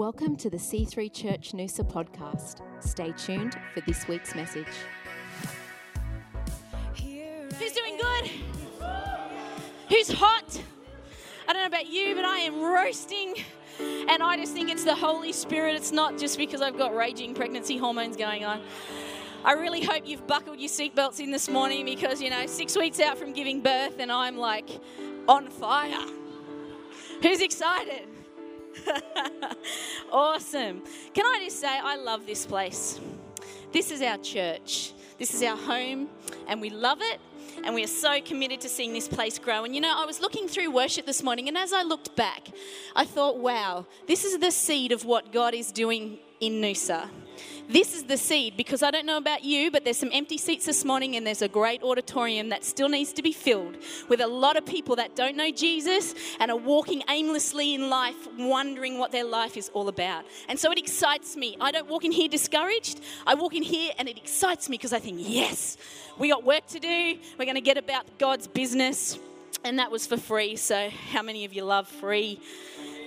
Welcome to the C3 Church Noosa podcast. Stay tuned for this week's message. Who's doing good? Who's hot? I don't know about you, but I am roasting. And I just think it's the Holy Spirit. It's not just because I've got raging pregnancy hormones going on. I really hope you've buckled your seatbelts in this morning because, you know, six weeks out from giving birth and I'm like on fire. Who's excited? awesome. Can I just say, I love this place. This is our church, this is our home, and we love it. And we are so committed to seeing this place grow. And you know, I was looking through worship this morning, and as I looked back, I thought, wow, this is the seed of what God is doing in Noosa. This is the seed because I don't know about you, but there's some empty seats this morning, and there's a great auditorium that still needs to be filled with a lot of people that don't know Jesus and are walking aimlessly in life, wondering what their life is all about. And so it excites me. I don't walk in here discouraged. I walk in here, and it excites me because I think, yes, we got work to do. We're going to get about God's business. And that was for free. So, how many of you love free?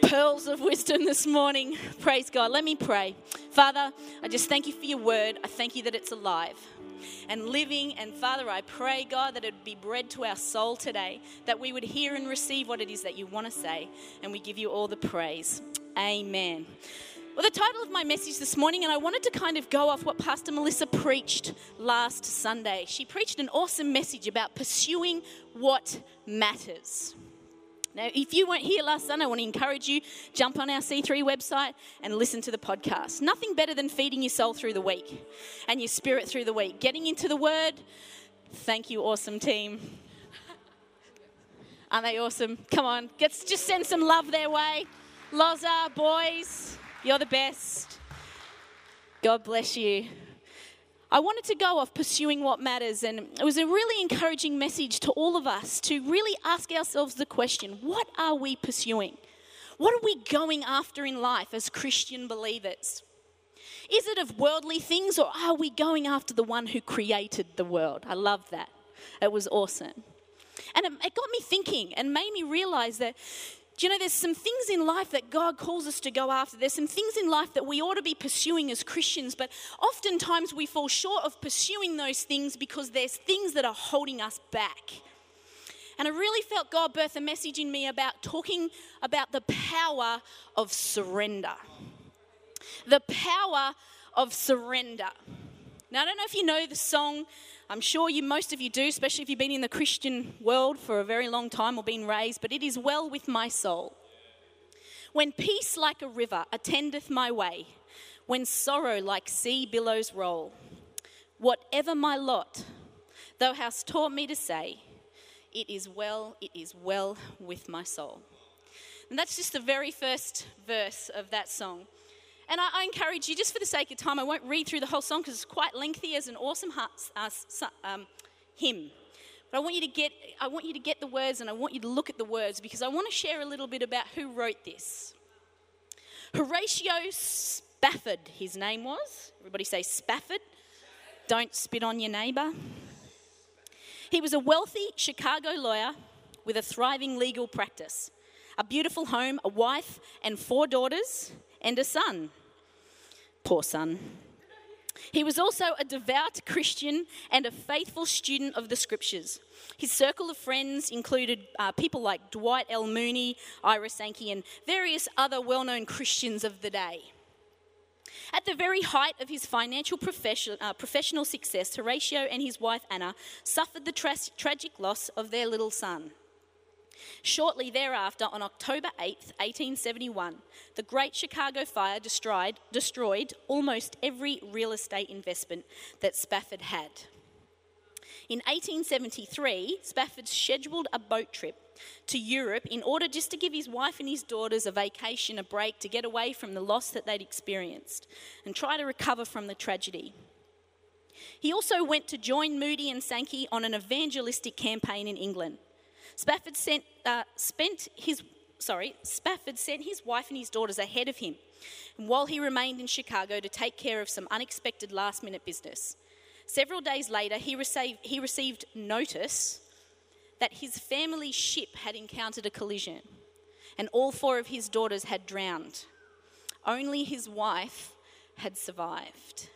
Pearls of wisdom this morning. Praise God. Let me pray. Father, I just thank you for your word. I thank you that it's alive and living. And Father, I pray, God, that it be bread to our soul today, that we would hear and receive what it is that you want to say. And we give you all the praise. Amen. Well, the title of my message this morning, and I wanted to kind of go off what Pastor Melissa preached last Sunday. She preached an awesome message about pursuing what matters. Now, if you weren't here last Sunday, I want to encourage you, jump on our C3 website and listen to the podcast. Nothing better than feeding your soul through the week and your spirit through the week. Getting into the Word. Thank you, awesome team. Aren't they awesome? Come on, get, just send some love their way. Loza, boys, you're the best. God bless you. I wanted to go off pursuing what matters, and it was a really encouraging message to all of us to really ask ourselves the question what are we pursuing? What are we going after in life as Christian believers? Is it of worldly things, or are we going after the one who created the world? I love that. It was awesome. And it, got me thinking and made me realize that do you know there's some things in life that God calls us to go after? There's some things in life that we ought to be pursuing as Christians, but oftentimes we fall short of pursuing those things because there's things that are holding us back. And I really felt God birth a message in me about talking about the power of surrender. The power of surrender. Now, I don't know if you know the song I'm sure you, most of you do, especially if you've been in the Christian world for a very long time or been raised, but it is well with my soul. When peace like a river attendeth my way, when sorrow like sea billows roll, whatever my lot, thou hast taught me to say, it is well, it is well with my soul. And that's just the very first verse of that song. And I, I, encourage you, just for the sake of time, I won't read through the whole song because it's quite lengthy as an awesome uh, um, hymn. But I want you to get, I want you to get the words, and I want you to look at the words because I want to share a little bit about who wrote this. Horatio Spafford, his name was. Everybody say Spafford. Don't spit on your neighbour. He was a wealthy Chicago lawyer with a thriving legal practice, a beautiful home, a wife, and four daughters and a son. Poor son. He was also a devout Christian and a faithful student of the scriptures. His circle of friends included uh, people like Dwight L. Moody, Ira Sankey, and various other well known Christians of the day. At the very height of his financial profession, uh, professional success, Horatio and his wife Anna suffered the tra- tragic loss of their little son. Shortly thereafter, on October 8, 1871, the Great Chicago Fire destroyed, destroyed almost every real estate investment that Spafford had. In 1873, Spafford scheduled a boat trip to Europe in order just to give his wife and his daughters a vacation, a break, to get away from the loss that they'd experienced and try to recover from the tragedy. He also went to join Moody and Sankey on an evangelistic campaign in England. Spafford sent, uh, spent his, sorry, Spafford sent his wife and his daughters ahead of him and while he remained in Chicago to take care of some unexpected last minute business. Several days later, he received, he received notice that his family ship had encountered a collision and all four of his daughters had drowned. Only his wife had survived.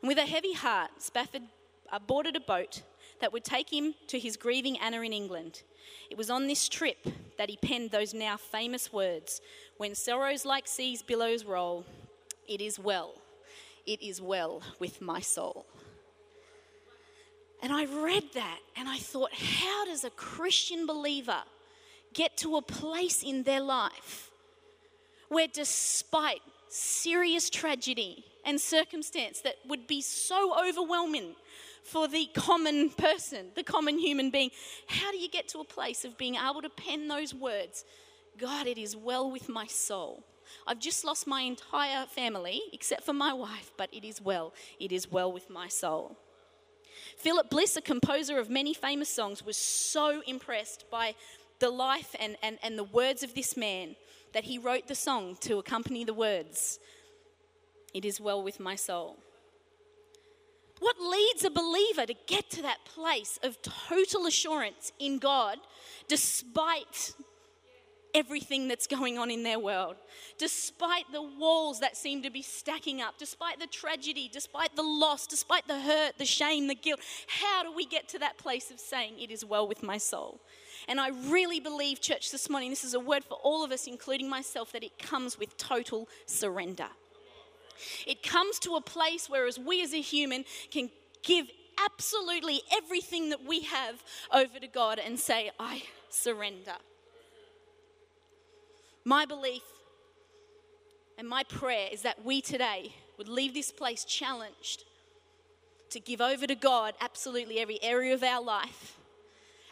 And with a heavy heart, Spafford uh, boarded a boat that would take him to his grieving Anna in England. It was on this trip that he penned those now famous words When sorrows like seas billows roll, it is well, it is well with my soul. And I read that and I thought, how does a Christian believer get to a place in their life where, despite serious tragedy and circumstance that would be so overwhelming for the common person, the common human being, how do you get to a place of being able to pen those words? God, it is well with my soul. I've just lost my entire family except for my wife, but it is well. It is well with my soul. Philip Bliss, a composer of many famous songs, was so impressed by the life and, and, and the words of this man that he wrote the song to accompany the words It is well with my soul. What leads a believer to get to that place of total assurance in God despite everything that's going on in their world, despite the walls that seem to be stacking up, despite the tragedy, despite the loss, despite the hurt, the shame, the guilt. How do we get to that place of saying, It is well with my soul? And I really believe, church, this morning, this is a word for all of us, including myself, that it comes with total surrender. It comes to a place where, as we as a human can give absolutely everything that we have over to God and say, I surrender. My belief and my prayer is that we today would leave this place challenged to give over to God absolutely every area of our life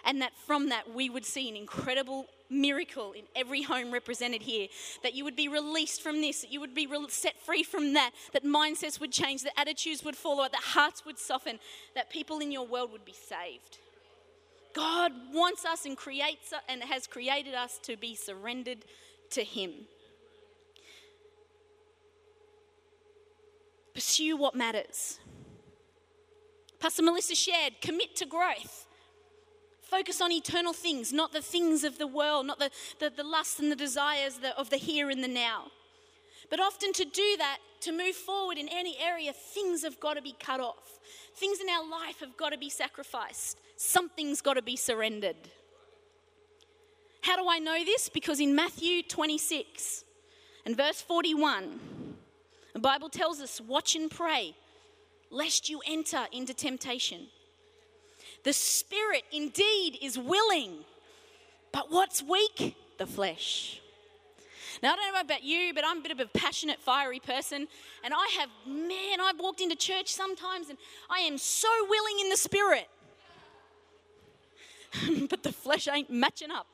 and that from that we would see an incredible miracle in every home represented here. That you would be released from this, that you would be set free from that, that mindsets would change, that attitudes would follow, that hearts would soften, that people in your world would be saved. God wants us and creates and has created us to be surrendered to Him. Pursue what matters. Pastor Melissa shared, commit to growth. Focus on eternal things, not the things of the world, not the, the, the lusts and the desires of the here and the now. But often to do that, to move forward in any area, things have got to be cut off. Things in our life have got to be sacrificed. Something's got to be surrendered. How do I know this? Because in Matthew 26 and verse 41, the Bible tells us, Watch and pray, lest you enter into temptation. The spirit indeed is willing, but what's weak? The flesh. Now, I don't know about you, but I'm a bit of a passionate, fiery person. And I have, man, I've walked into church sometimes and I am so willing in the spirit. but the flesh ain't matching up.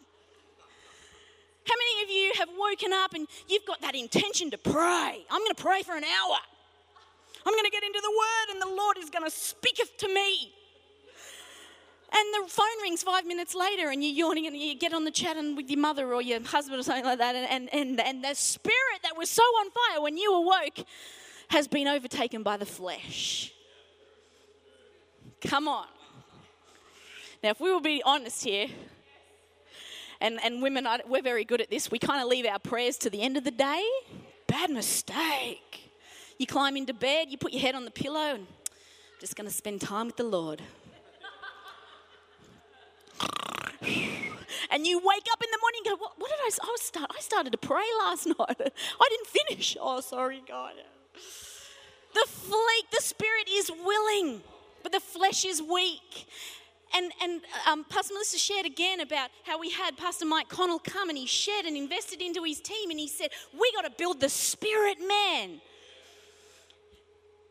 How many of you have woken up and you've got that intention to pray? I'm going to pray for an hour. I'm going to get into the word and the Lord is going to speaketh to me. And the phone rings five minutes later, and you're yawning, and you get on the chat and with your mother or your husband or something like that, and, and, and, and the spirit that was so on fire when you awoke has been overtaken by the flesh. Come on. Now, if we will be honest here, and, and women, we're very good at this, we kind of leave our prayers to the end of the day. Bad mistake. You climb into bed, you put your head on the pillow, and just going to spend time with the Lord. And you wake up in the morning and go, what, what did I, I, was start, I started to pray last night. I didn't finish. Oh, sorry, God. The fleet, the spirit is willing, but the flesh is weak. And, and um, Pastor Melissa shared again about how we had Pastor Mike Connell come and he shared and invested into his team and he said, We got to build the spirit man.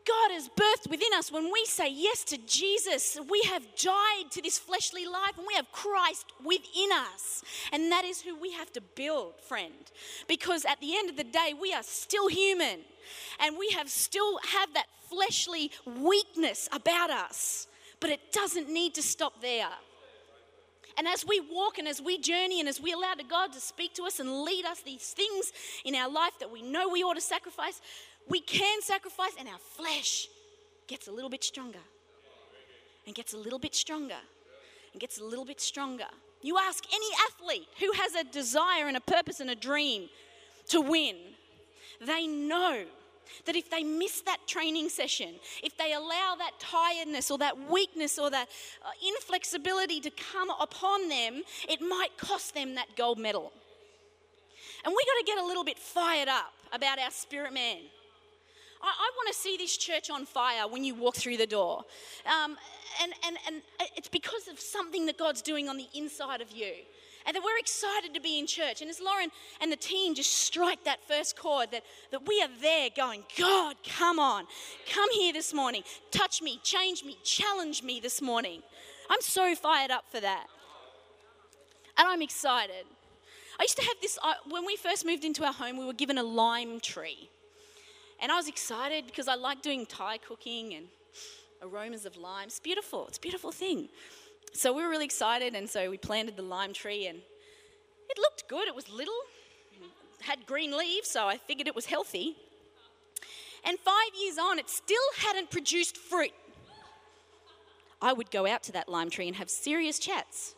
God has birthed within us when we say yes to Jesus. We have died to this fleshly life and we have Christ within us. And that is who we have to build, friend. Because at the end of the day, we are still human and we have still have that fleshly weakness about us. But it doesn't need to stop there. And as we walk and as we journey and as we allow God to speak to us and lead us these things in our life that we know we ought to sacrifice, we can sacrifice, and our flesh gets a little bit stronger and gets a little bit stronger and gets a little bit stronger. You ask any athlete who has a desire and a purpose and a dream to win, they know that if they miss that training session, if they allow that tiredness or that weakness or that uh, inflexibility to come upon them, it might cost them that gold medal. And we got to get a little bit fired up about our spirit man. I, I want to see this church on fire when you walk through the door. Um, and, and, and it's because of something that God's doing on the inside of you and that we're excited to be in church. And as Lauren and the team just strike that first chord, that, that we are there going, God, come on, come here this morning, touch me, change me, challenge me this morning. I'm so fired up for that. And I'm excited. I used to have this, when we first moved into our home, we were given a lime tree. And I was excited because I like doing Thai cooking and aromas of lime. It's beautiful, it's a beautiful thing. So we were really excited, and so we planted the lime tree, and it looked good. It was little, had green leaves, so I figured it was healthy. And five years on, it still hadn't produced fruit. I would go out to that lime tree and have serious chats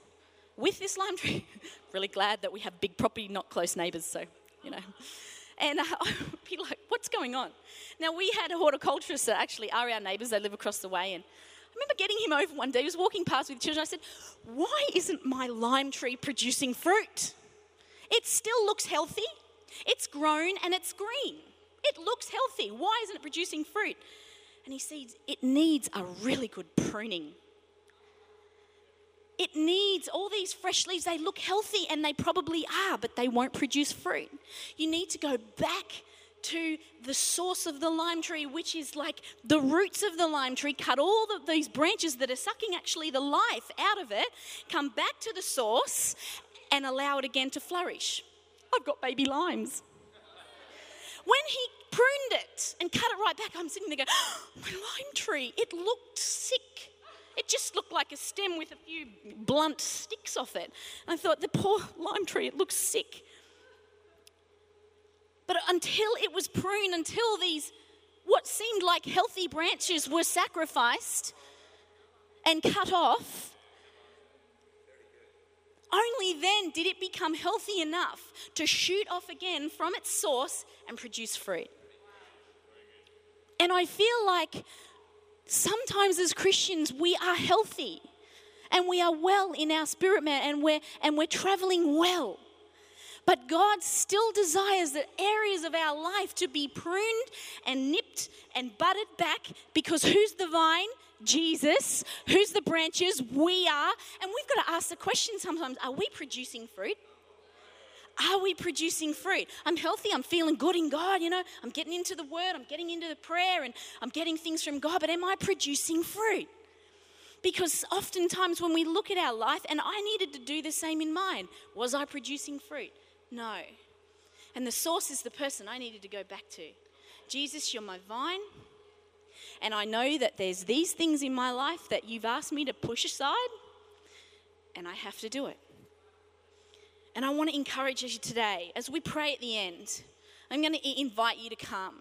with this lime tree. really glad that we have big property, not close neighbours, so, you know. And uh, I'd be like, what's going on? Now, we had a horticulturist that actually are our neighbours, they live across the way, and I remember getting him over one day. He was walking past with children. I said, Why isn't my lime tree producing fruit? It still looks healthy. It's grown and it's green. It looks healthy. Why isn't it producing fruit? And he says, It needs a really good pruning. It needs all these fresh leaves. They look healthy and they probably are, but they won't produce fruit. You need to go back to the source of the lime tree, which is like the roots of the lime tree, cut all of these branches that are sucking actually the life out of it, come back to the source and allow it again to flourish. I've got baby limes. When he pruned it and cut it right back, I'm sitting there going, oh, my lime tree, it looked sick. It just looked like a stem with a few blunt sticks off it. And I thought, the poor lime tree, it looks sick. But until it was pruned, until these what seemed like healthy branches were sacrificed and cut off, only then did it become healthy enough to shoot off again from its source and produce fruit. And I feel like sometimes as Christians, we are healthy and we are well in our spirit man and we're, and we're traveling well. But God still desires that areas of our life to be pruned and nipped and butted back because who's the vine? Jesus. Who's the branches? We are. And we've got to ask the question sometimes are we producing fruit? Are we producing fruit? I'm healthy, I'm feeling good in God, you know, I'm getting into the word, I'm getting into the prayer, and I'm getting things from God, but am I producing fruit? Because oftentimes when we look at our life, and I needed to do the same in mine, was I producing fruit? No. And the source is the person I needed to go back to. Jesus, you're my vine. And I know that there's these things in my life that you've asked me to push aside, and I have to do it. And I want to encourage you today, as we pray at the end, I'm going to invite you to come.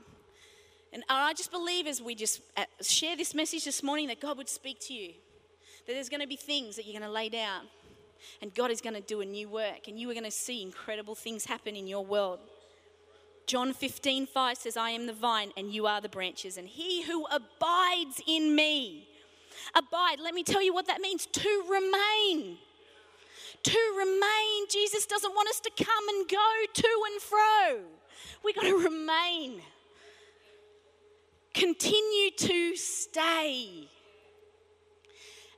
And I just believe as we just uh, share this message this morning that God would speak to you, that there's going to be things that you're going to lay down and God is going to do a new work, and you are going to see incredible things happen in your world. John 15, 5 says, I am the vine, and you are the branches, and he who abides in me. Abide, let me tell you what that means to remain. To remain. Jesus doesn't want us to come and go to and fro. We've got to remain. Continue to stay.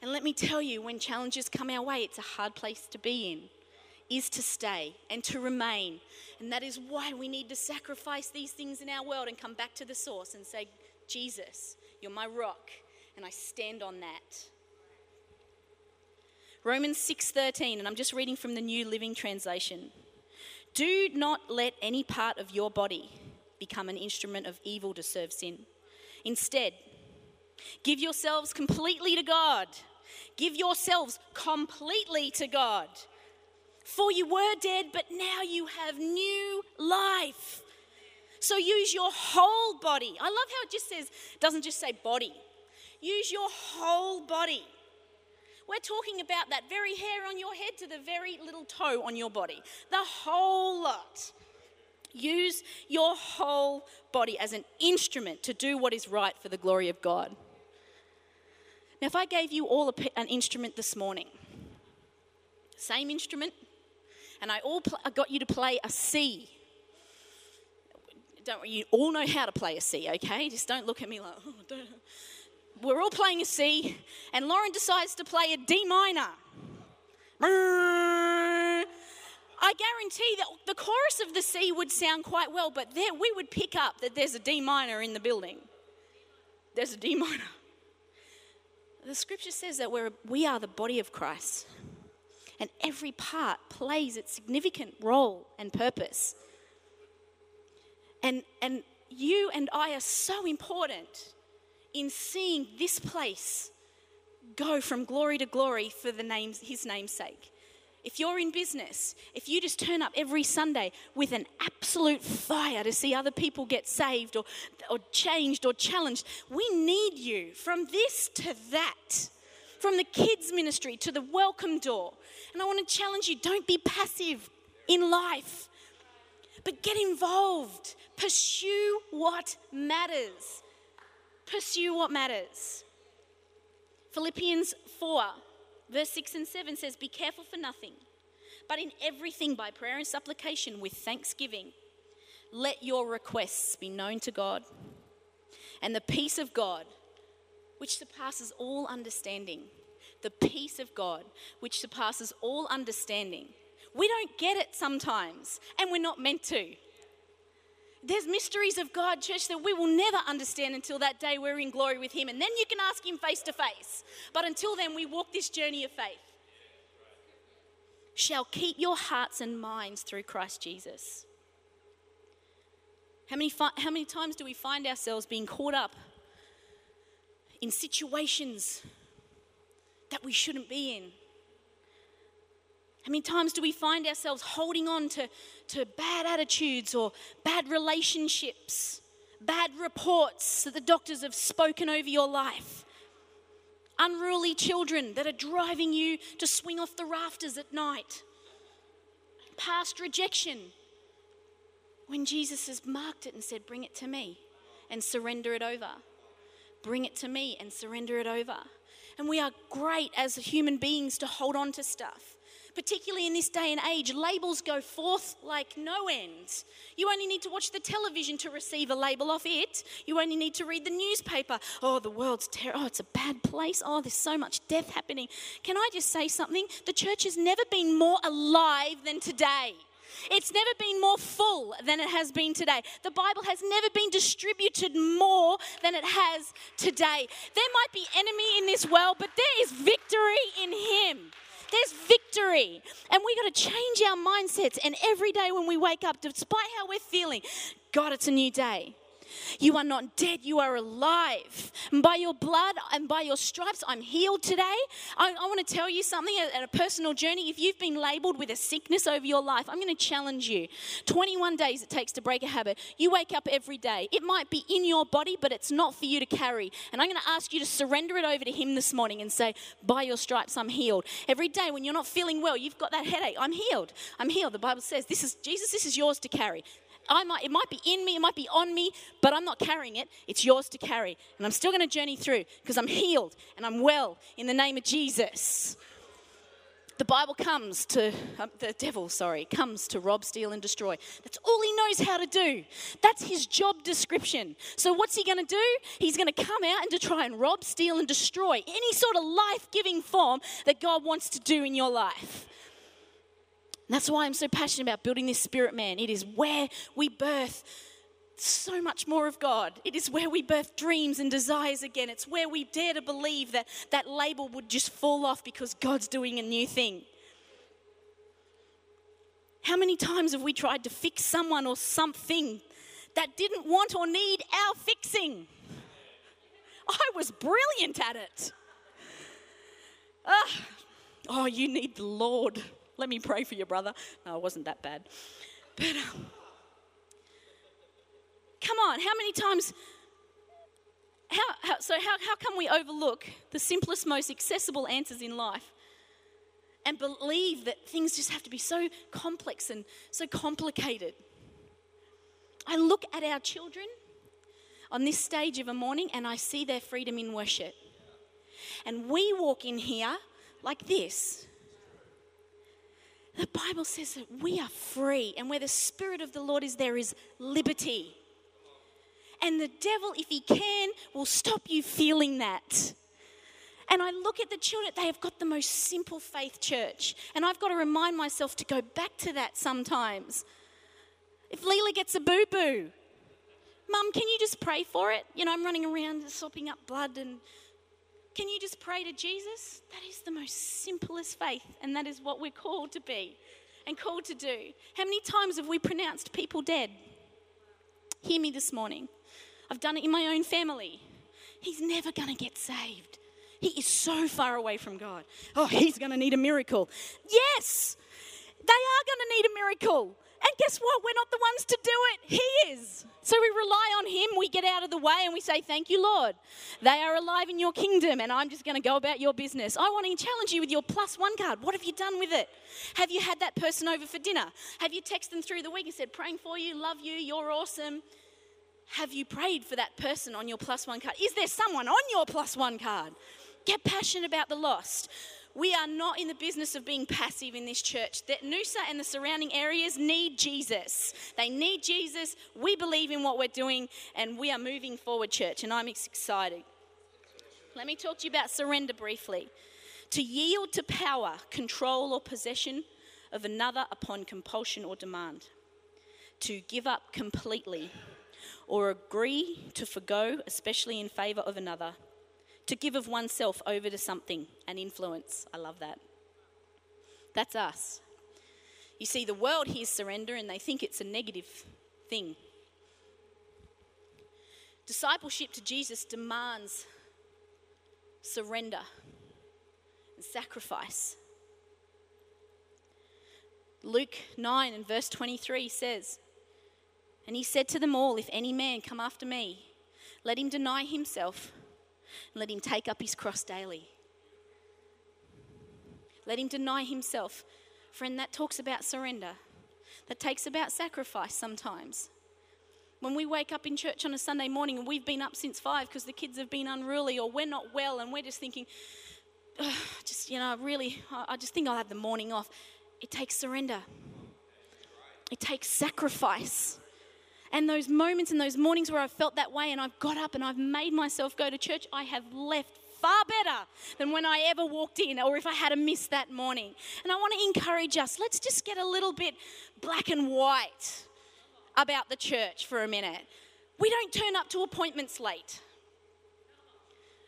And let me tell you, when challenges come our way, it's a hard place to be in, is to stay and to remain. And that is why we need to sacrifice these things in our world and come back to the source and say, Jesus, you're my rock, and I stand on that. Romans 6:13 and I'm just reading from the New Living Translation. Do not let any part of your body become an instrument of evil to serve sin. Instead, give yourselves completely to God Give yourselves completely to God. For you were dead, but now you have new life. So use your whole body. I love how it just says, doesn't just say body. Use your whole body. We're talking about that very hair on your head to the very little toe on your body. The whole lot. Use your whole body as an instrument to do what is right for the glory of God. Now, if I gave you all an instrument this morning, same instrument, and I all pl- I got you to play a C. Don't you all know how to play a C, okay? Just don't look at me like, oh, don't. We're all playing a C, and Lauren decides to play a D minor. I guarantee that the chorus of the C would sound quite well, but there we would pick up that there's a D minor in the building. There's a D minor. The scripture says that we're, we are the body of Christ, and every part plays its significant role and purpose. And, and you and I are so important in seeing this place go from glory to glory for the name's, his name's sake. If you're in business, if you just turn up every Sunday with an absolute fire to see other people get saved or, or changed or challenged, we need you from this to that, from the kids' ministry to the welcome door. And I want to challenge you don't be passive in life, but get involved. Pursue what matters. Pursue what matters. Philippians 4, verse 6 and 7 says, Be careful for nothing, but in everything by prayer and supplication with thanksgiving, let your requests be known to God. And the peace of God, which surpasses all understanding, the peace of God, which surpasses all understanding. We don't get it sometimes, and we're not meant to. There's mysteries of God, church, that we will never understand until that day we're in glory with Him. And then you can ask Him face to face. But until then, we walk this journey of faith. Shall keep your hearts and minds through Christ Jesus. How many, how many times do we find ourselves being caught up in situations that we shouldn't be in? How many times do we find ourselves holding on to, to bad attitudes or bad relationships, bad reports that the doctors have spoken over your life? Unruly children that are driving you to swing off the rafters at night. Past rejection. When Jesus has marked it and said, Bring it to me and surrender it over. Bring it to me and surrender it over. And we are great as human beings to hold on to stuff particularly in this day and age, labels go forth like no end. You only need to watch the television to receive a label off it. You only need to read the newspaper. Oh, the world's terrible. Oh, it's a bad place. Oh, there's so much death happening. Can I just say something? The church has never been more alive than today. It's never been more full than it has been today. The Bible has never been distributed more than it has today. There might be enemy in this world, but there is victory in him. There's victory. And we got to change our mindsets. And every day when we wake up, despite how we're feeling, God, it's a new day. You are not dead, you are alive. And by your blood and by your stripes, I'm healed today. I, I want to tell you something at, a personal journey. If you've been labeled with a sickness over your life, I'm going to challenge you. 21 days it takes to break a habit. You wake up every day. It might be in your body, but it's not for you to carry. And I'm going to ask you to surrender it over to Him this morning and say, By your stripes, I'm healed. Every day when you're not feeling well, you've got that headache. I'm healed. I'm healed. The Bible says, This is Jesus, this is yours to carry. I might, it might be in me, it might be on me, but I'm not carrying it. It's yours to carry. And I'm still going to journey through because I'm healed and I'm well in the name of Jesus. The Bible comes to, um, the devil, sorry, comes to rob, steal, and destroy. That's all he knows how to do. That's his job description. So, what's he going to do? He's going to come out and to try and rob, steal, and destroy any sort of life giving form that God wants to do in your life. And that's why I'm so passionate about building this spirit man. It is where we birth so much more of God. It is where we birth dreams and desires again. It's where we dare to believe that that label would just fall off because God's doing a new thing. How many times have we tried to fix someone or something that didn't want or need our fixing? I was brilliant at it. Ah, oh, you need the Lord. Let me pray for your brother. No, it wasn't that bad. But um, come on, how many times? How, how, so, how, how come we overlook the simplest, most accessible answers in life and believe that things just have to be so complex and so complicated? I look at our children on this stage of a morning and I see their freedom in worship. And we walk in here like this. The Bible says that we are free, and where the Spirit of the Lord is, there is liberty. And the devil, if he can, will stop you feeling that. And I look at the children, they have got the most simple faith church. And I've got to remind myself to go back to that sometimes. If Leela gets a boo boo, Mum, can you just pray for it? You know, I'm running around sopping up blood and can you just pray to Jesus? That is the most simplest faith, and that is what we're called to be and called to do. How many times have we pronounced people dead? Hear me this morning. I've done it in my own family. He's never going to get saved. He is so far away from God. Oh, he's going to need a miracle. Yes, they are going to need a miracle. And guess what? We're not the ones to do it. He is. So we rely on Him. We get out of the way and we say, Thank you, Lord. They are alive in your kingdom, and I'm just going to go about your business. I want to challenge you with your plus one card. What have you done with it? Have you had that person over for dinner? Have you texted them through the week and said, Praying for you, love you, you're awesome? Have you prayed for that person on your plus one card? Is there someone on your plus one card? Get passionate about the lost. We are not in the business of being passive in this church. That Noosa and the surrounding areas need Jesus. They need Jesus. We believe in what we're doing and we are moving forward, church, and I'm excited. Let me talk to you about surrender briefly. To yield to power, control, or possession of another upon compulsion or demand. To give up completely or agree to forego, especially in favor of another to give of oneself over to something, an influence. I love that. That's us. You see, the world hears surrender and they think it's a negative thing. Discipleship to Jesus demands surrender and sacrifice. Luke 9 and verse 23 says, And he said to them all, If any man come after me, let him deny himself let him take up his cross daily. Let him deny himself. Friend, that talks about surrender. That takes about sacrifice sometimes. When we wake up in church on a Sunday morning and we've been up since five because the kids have been unruly or we're not well and we're just thinking, just, you know, really, I just think I'll have the morning off. It takes surrender, it takes sacrifice. And those moments and those mornings where I've felt that way and I've got up and I've made myself go to church, I have left far better than when I ever walked in or if I had a miss that morning. And I want to encourage us let's just get a little bit black and white about the church for a minute. We don't turn up to appointments late.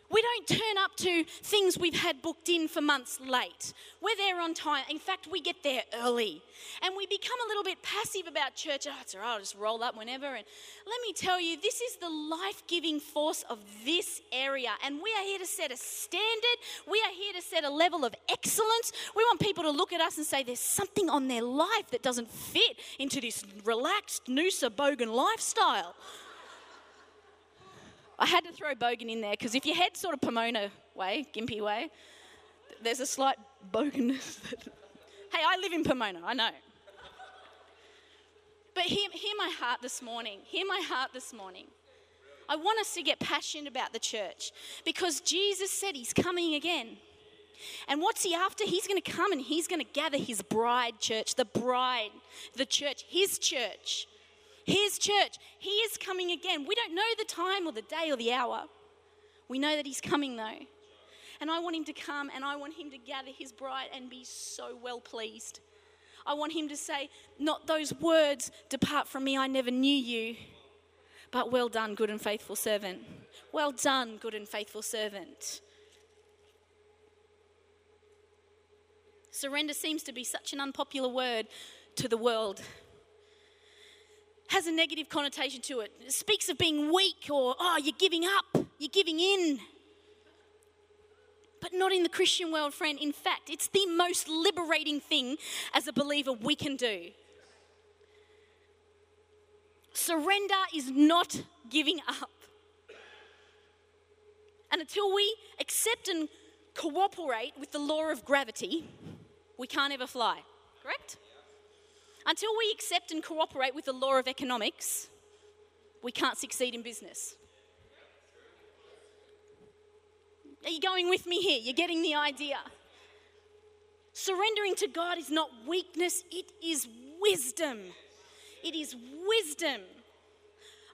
We don't turn up to things we've had booked in for months late. We're there on time. In fact, we get there early. And we become a little bit passive about church. Oh, it's all right, I'll just roll up whenever. And let me tell you, this is the life giving force of this area. And we are here to set a standard. We are here to set a level of excellence. We want people to look at us and say, there's something on their life that doesn't fit into this relaxed, Noosa Bogan lifestyle. I had to throw Bogan in there because if you head sort of Pomona way, Gympie way, there's a slight Boganness. hey, I live in Pomona, I know. But hear, hear my heart this morning. Hear my heart this morning. I want us to get passionate about the church because Jesus said he's coming again. And what's he after? He's going to come and he's going to gather his bride church, the bride, the church, his church. His church. He is coming again. We don't know the time or the day or the hour. We know that He's coming though. And I want Him to come and I want Him to gather His bride and be so well pleased. I want Him to say, not those words, depart from me, I never knew you, but well done, good and faithful servant. Well done, good and faithful servant. Surrender seems to be such an unpopular word to the world has a negative connotation to it. It speaks of being weak or, oh, you're giving up, you're giving in. But not in the Christian world, friend. In fact, it's the most liberating thing as a believer we can do. Surrender is not giving up. And until we accept and cooperate with the law of gravity, we can't ever fly. Correct? Until we accept and cooperate with the law of economics, we can't succeed in business. Are you going with me here? You're getting the idea. Surrendering to God is not weakness, it is wisdom. It is wisdom.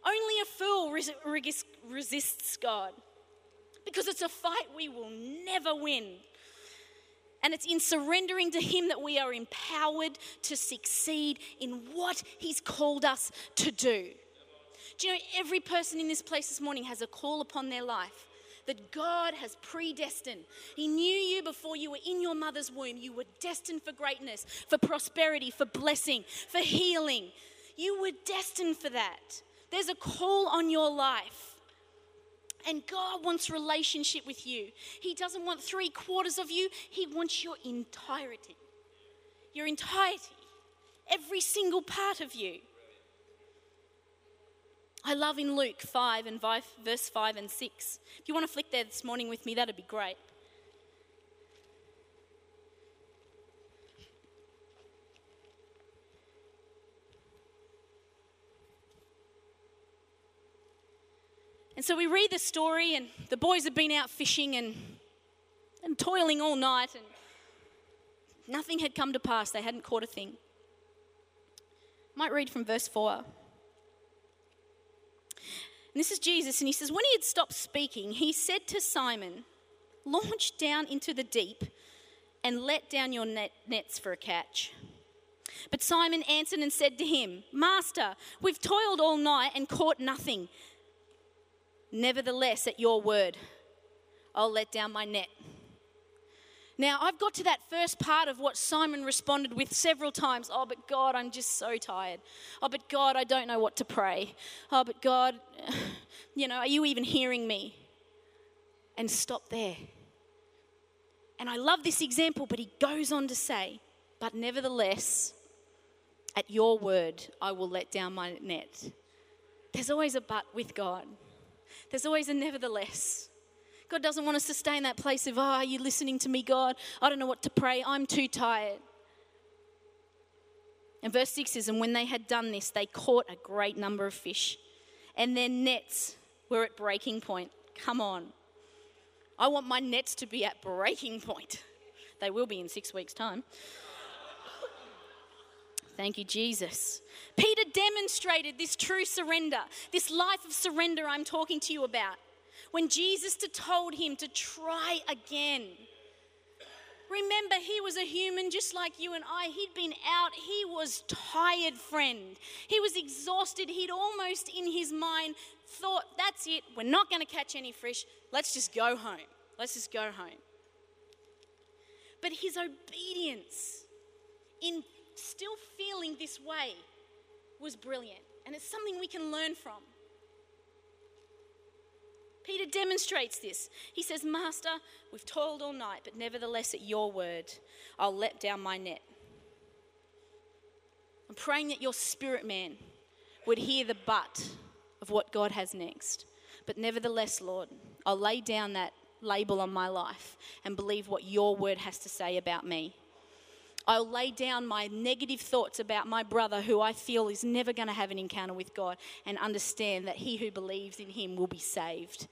Only a fool res- resists God because it's a fight we will never win. And it's in surrendering to Him that we are empowered to succeed in what He's called us to do. Do you know every person in this place this morning has a call upon their life? that God has predestined. He knew you before you were in your mother's womb. You were destined for greatness, for prosperity, for blessing, for healing. You were destined for that. There's a call on your life. And God wants relationship with you. He doesn't want three quarters of you, He wants your entirety. Your entirety. Every single part of you. I love in Luke 5 and verse 5 and 6. If you want to flick there this morning with me, that'd be great. And so we read the story, and the boys have been out fishing and, and toiling all night, and nothing had come to pass. They hadn't caught a thing. I might read from verse 4. And this is Jesus, and he says, When he had stopped speaking, he said to Simon, Launch down into the deep and let down your net, nets for a catch. But Simon answered and said to him, Master, we've toiled all night and caught nothing. Nevertheless, at your word, I'll let down my net. Now, I've got to that first part of what Simon responded with several times. Oh, but God, I'm just so tired. Oh, but God, I don't know what to pray. Oh, but God, you know, are you even hearing me? And stop there. And I love this example, but he goes on to say, but nevertheless, at your word, I will let down my net. There's always a but with God, there's always a nevertheless. God doesn't want us to stay in that place of, oh, are you listening to me, God? I don't know what to pray. I'm too tired. And verse 6 says, And when they had done this, they caught a great number of fish, and their nets were at breaking point. Come on. I want my nets to be at breaking point. They will be in six weeks' time. Thank you, Jesus. Peter demonstrated this true surrender, this life of surrender I'm talking to you about when Jesus told him to try again. Remember, he was a human just like you and I. He'd been out. He was tired, friend. He was exhausted. He'd almost in his mind thought, that's it. We're not going to catch any fish. Let's just go home. Let's just go home. But his obedience in still feeling this way was brilliant. And it's something we can learn from. Peter demonstrates this. He says, Master, we've toiled all night, but nevertheless, at your word, I'll let down my net. I'm praying that your spirit man would hear the but of what God has next. But nevertheless, Lord, I'll lay down that label on my life and believe what your word has to say about me. I'll lay down my negative thoughts about my brother who I feel is never going to have an encounter with God and understand that he who believes in him will be saved.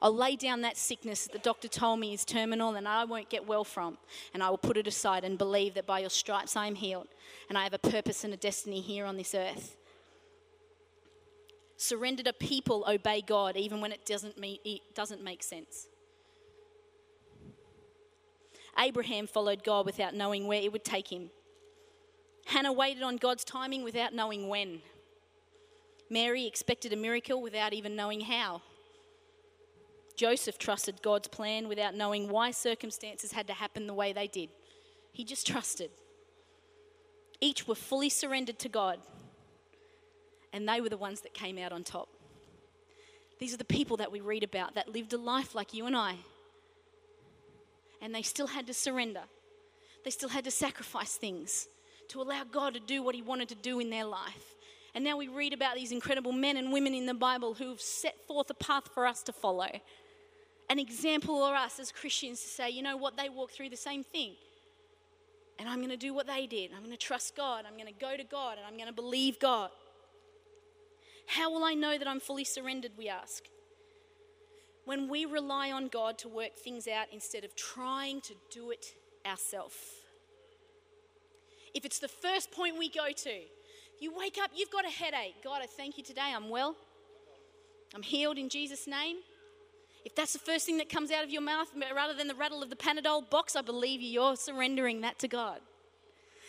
I'll lay down that sickness that the doctor told me is terminal and I won't get well from, and I will put it aside and believe that by your stripes I am healed and I have a purpose and a destiny here on this earth. Surrender to people obey God even when it doesn't, meet, it doesn't make sense. Abraham followed God without knowing where it would take him. Hannah waited on God's timing without knowing when. Mary expected a miracle without even knowing how. Joseph trusted God's plan without knowing why circumstances had to happen the way they did. He just trusted. Each were fully surrendered to God, and they were the ones that came out on top. These are the people that we read about that lived a life like you and I and they still had to surrender. They still had to sacrifice things to allow God to do what He wanted to do in their life. And now we read about these incredible men and women in the Bible who have set forth a path for us to follow. An example for us as Christians to say, you know what, they walked through the same thing. And I'm going to do what they did. I'm going to trust God. I'm going to go to God and I'm going to believe God. How will I know that I'm fully surrendered? We ask. When we rely on God to work things out instead of trying to do it ourselves. If it's the first point we go to, you wake up, you've got a headache. God, I thank you today, I'm well. I'm healed in Jesus' name. If that's the first thing that comes out of your mouth, rather than the rattle of the Panadol box, I believe you, you're surrendering that to God.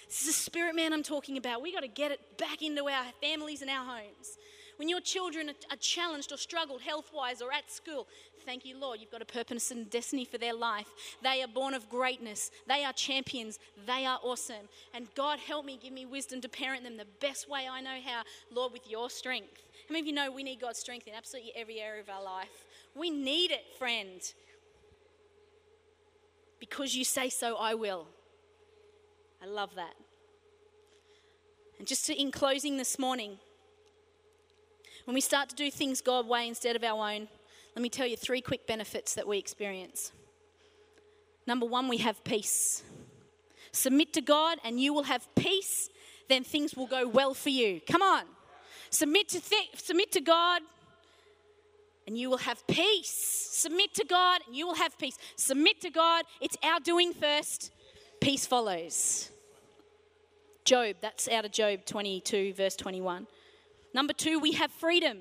This is the spirit man I'm talking about. We got to get it back into our families and our homes. When your children are challenged or struggled health wise or at school, thank you, Lord, you've got a purpose and destiny for their life. They are born of greatness. They are champions. They are awesome. And God, help me, give me wisdom to parent them the best way I know how, Lord, with your strength. How many of you know we need God's strength in absolutely every area of our life? We need it, friend. Because you say so, I will. I love that. And just to, in closing this morning, when we start to do things God way instead of our own, let me tell you three quick benefits that we experience. Number one, we have peace. Submit to God and you will have peace, then things will go well for you. Come on. Submit to, th- submit to God and you will have peace. Submit to God and you will have peace. Submit to God, it's our doing first, peace follows. Job, that's out of Job 22, verse 21. Number two, we have freedom.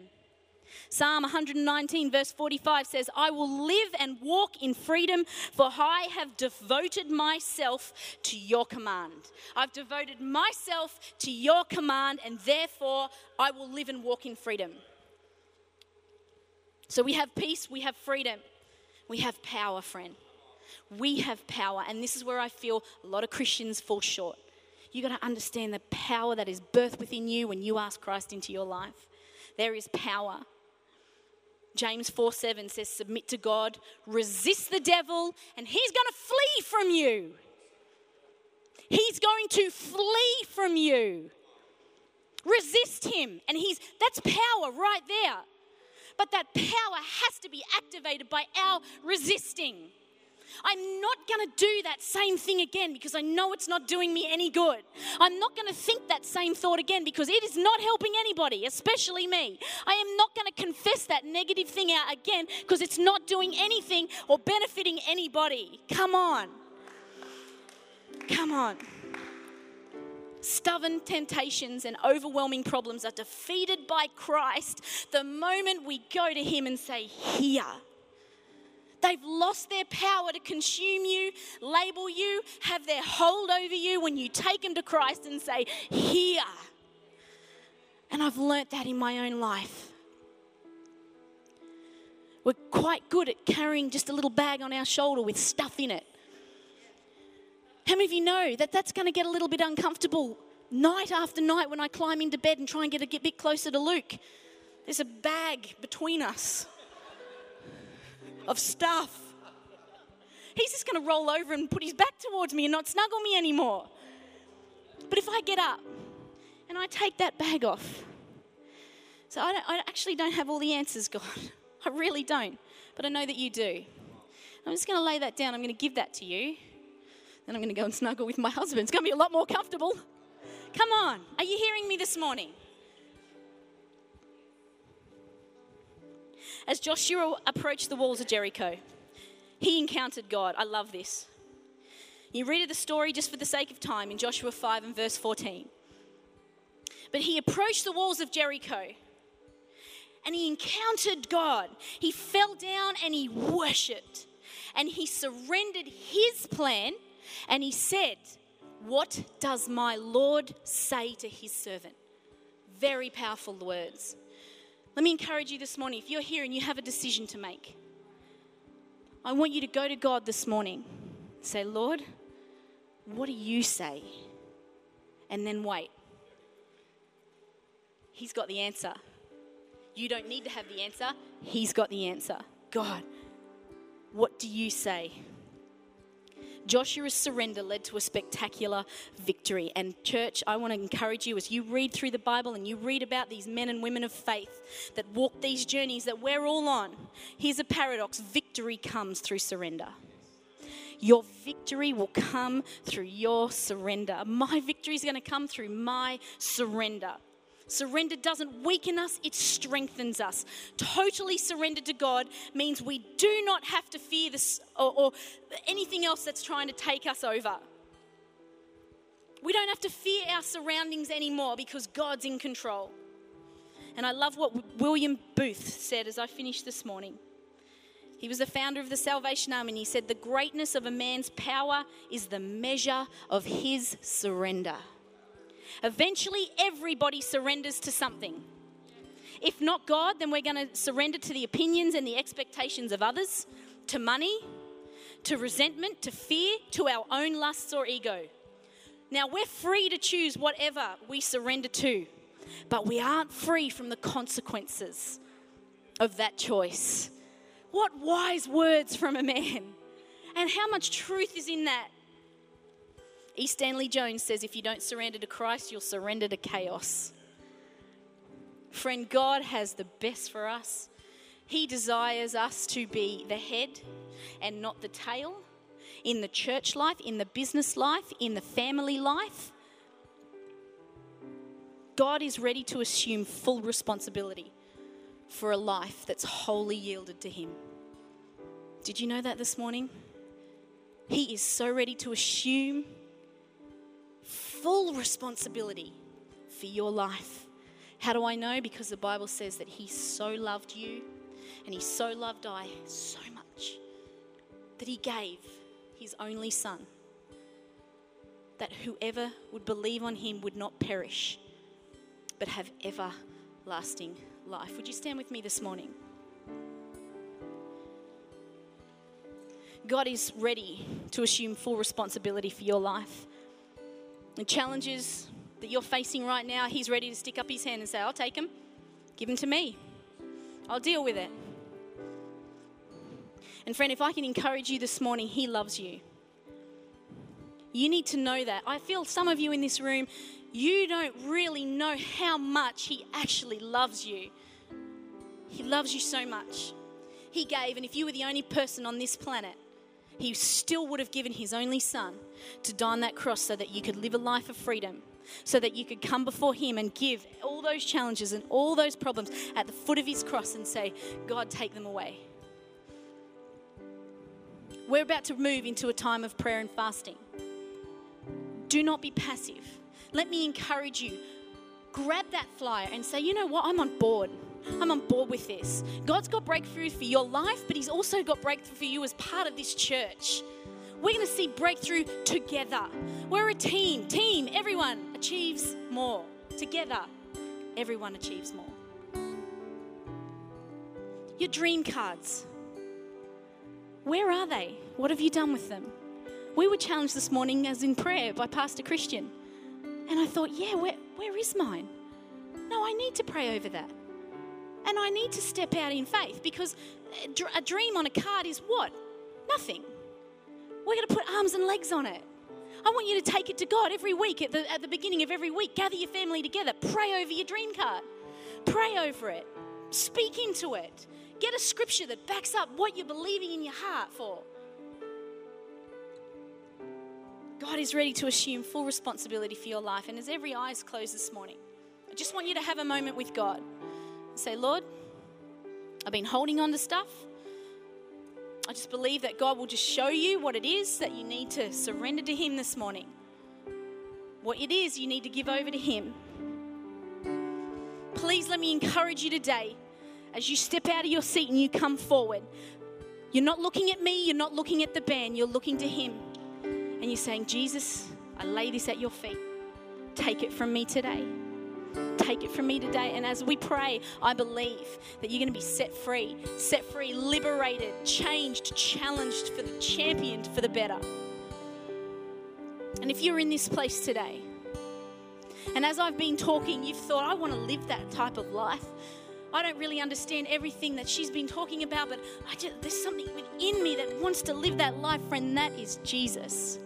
Psalm 119, verse 45 says, I will live and walk in freedom, for I have devoted myself to your command. I've devoted myself to your command, and therefore I will live and walk in freedom. So we have peace, we have freedom, we have power, friend. We have power, and this is where I feel a lot of Christians fall short you got to understand the power that is birthed within you when you ask Christ into your life. There is power. James 4 7 says, Submit to God, resist the devil, and he's going to flee from you. He's going to flee from you. Resist him, and he's that's power right there. But that power has to be activated by our resisting. I'm not going to do that same thing again because I know it's not doing me any good. I'm not going to think that same thought again because it is not helping anybody, especially me. I am not going to confess that negative thing out again because it's not doing anything or benefiting anybody. Come on. Come on. Stubborn temptations and overwhelming problems are defeated by Christ the moment we go to Him and say, Here They've lost their power to consume you, label you, have their hold over you when you take them to Christ and say, Here. And I've learnt that in my own life. We're quite good at carrying just a little bag on our shoulder with stuff in it. How many of you know that that's going to get a little bit uncomfortable night after night when I climb into bed and try and get a bit closer to Luke? There's a bag between us of stuff. He's just going to roll over and put his back towards me and not snuggle me anymore. But if I get up and I take that bag off, so I, I actually don't have all the answers, God. I really don't. But I know that you do. I'm just going to lay that down. I'm going to give that to you. Then I'm going to go and snuggle with my husband. It's going to be a lot more comfortable. Come on. Are you hearing me this morning? As Joshua approached the walls of Jericho, he encountered God. I love this. You read the story just for the sake of time in Joshua 5 and verse 14. But he approached the walls of Jericho and he encountered God. He fell down and he worshiped and he surrendered his plan and he said, What does my Lord say to his servant? Very powerful words. Let me encourage you this morning if you're here and you have a decision to make, I want you to go to God this morning. Say, Lord, what do you say? And then wait. He's got the answer. You don't need to have the answer, He's got the answer. God, what do you say? Joshua's surrender led to a spectacular victory. And, church, I want to encourage you as you read through the Bible and you read about these men and women of faith that walk these journeys that we're all on. Here's a paradox victory comes through surrender. Your victory will come through your surrender. My victory is going to come through my surrender. Surrender doesn't weaken us, it strengthens us. Totally surrendered to God means we do not have to fear this or, or anything else that's trying to take us over. We don't have to fear our surroundings anymore because God's in control. And I love what William Booth said as I finished this morning. He was the founder of the Salvation Army, and he said, The greatness of a man's power is the measure of his surrender. Eventually, everybody surrenders to something. If not God, then we're going to surrender to the opinions and the expectations of others, to money, to resentment, to fear, to our own lusts or ego. Now, we're free to choose whatever we surrender to, but we aren't free from the consequences of that choice. What wise words from a man! And how much truth is in that? E. Stanley Jones says if you don't surrender to Christ, you'll surrender to chaos. Friend, God has the best for us. He desires us to be the head and not the tail in the church life, in the business life, in the family life. God is ready to assume full responsibility for a life that's wholly yielded to Him. Did you know that this morning? He is so ready to assume full responsibility for your life. How do I know? Because the Bible says that He so loved you and He so loved I so much that He gave His only Son, that whoever would believe on Him would not perish but have everlasting life. Would you stand with me this morning? God is ready to assume full responsibility for your life. The challenges that you're facing right now, He's ready to stick up His hand and say, I'll take them, give them to me. I'll deal with it. And friend, if I can encourage you this morning, He loves you. You need to know that. I feel some of you in this room, you don't really know how much He actually loves you. He loves you so much. He gave, and if you were the only person on this planet he still would have given his only son to die on that cross so that you could live a life of freedom, so that you could come before him and give all those challenges and all those problems at the foot of his cross and say, God, take them away. We're about to move into a time of prayer and fasting. Do not be passive. Let me encourage you. Grab that flyer and say, you know what, I'm on board. I'm on board with this. God's got breakthrough for your life, but He's also got breakthrough for you as part of this church. We're going to see breakthrough together. We're a team. Team, everyone achieves more. Together, everyone achieves more. Your dream cards. Where are they? What have you done with them? We were challenged this morning as in prayer by Pastor Christian. And I thought, yeah, where, where is mine? No, I need to pray over that. And I need to step out in faith because a dream on a card is what? Nothing. We're going to put arms and legs on it. I want you to take it to God every week, at the, at the beginning of every week. Gather your family together. Pray over your dream card. Pray over it. Speak into it. Get a scripture that backs up what you're believing in your heart for. God is ready to assume full responsibility for your life. And as every eye is closed this morning, I just want you to have a moment with God. Say, Lord, I've been holding on to stuff. I just believe that God will just show you what it is that you need to surrender to Him this morning. What it is you need to give over to Him. Please let me encourage you today as you step out of your seat and you come forward. You're not looking at me, you're not looking at the band, you're looking to Him. And you're saying, Jesus, I lay this at your feet. Take it from me today. Take it from me today. And as we pray, I believe that you're going to be set free, set free, liberated, changed, challenged for the championed for the better. And if you're in this place today, and as I've been talking, you've thought, I want to live that type of life. I don't really understand everything that she's been talking about, but just, there's something within me that wants to live that life, friend. That is Jesus.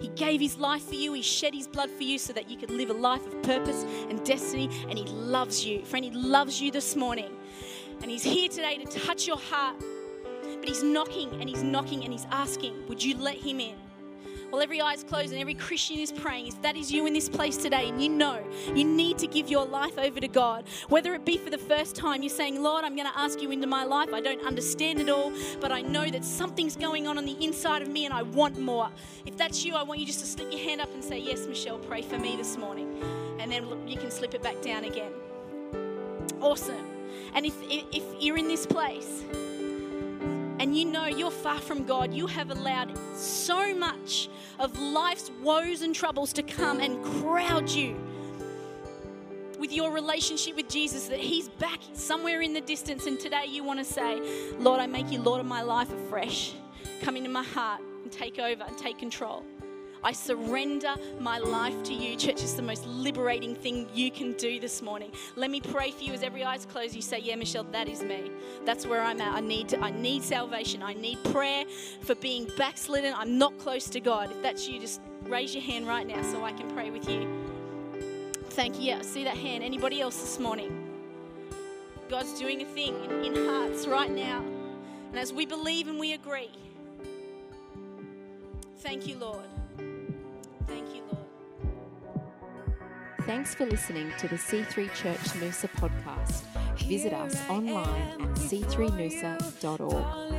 He gave his life for you, he shed his blood for you so that you could live a life of purpose and destiny, and he loves you. Friend, he loves you this morning. And he's here today to touch your heart. But he's knocking and he's knocking and he's asking, Would you let him in? While every eye is closed and every Christian is praying, if that is you in this place today and you know you need to give your life over to God, whether it be for the first time, you're saying, Lord, I'm going to ask you into my life. I don't understand it all, but I know that something's going on on the inside of me and I want more. If that's you, I want you just to slip your hand up and say, Yes, Michelle, pray for me this morning. And then you can slip it back down again. Awesome. And if, if you're in this place, and you know you're far from God, you have allowed so much of life's woes and troubles to come and crowd you with your relationship with Jesus that He's back somewhere in the distance. And today you want to say, Lord, I make you Lord of my life afresh. Come into my heart and take over and take control. I surrender my life to you. Church is the most liberating thing you can do this morning. Let me pray for you as every eye's closed. You say, Yeah, Michelle, that is me. That's where I'm at. I need, to, I need salvation. I need prayer for being backslidden. I'm not close to God. If that's you, just raise your hand right now so I can pray with you. Thank you. Yeah, see that hand. Anybody else this morning? God's doing a thing in, in hearts right now. And as we believe and we agree, thank you, Lord. Thank you, Lord. Thanks for listening to the C3 Church Noosa podcast. Visit us online at c3noosa.org.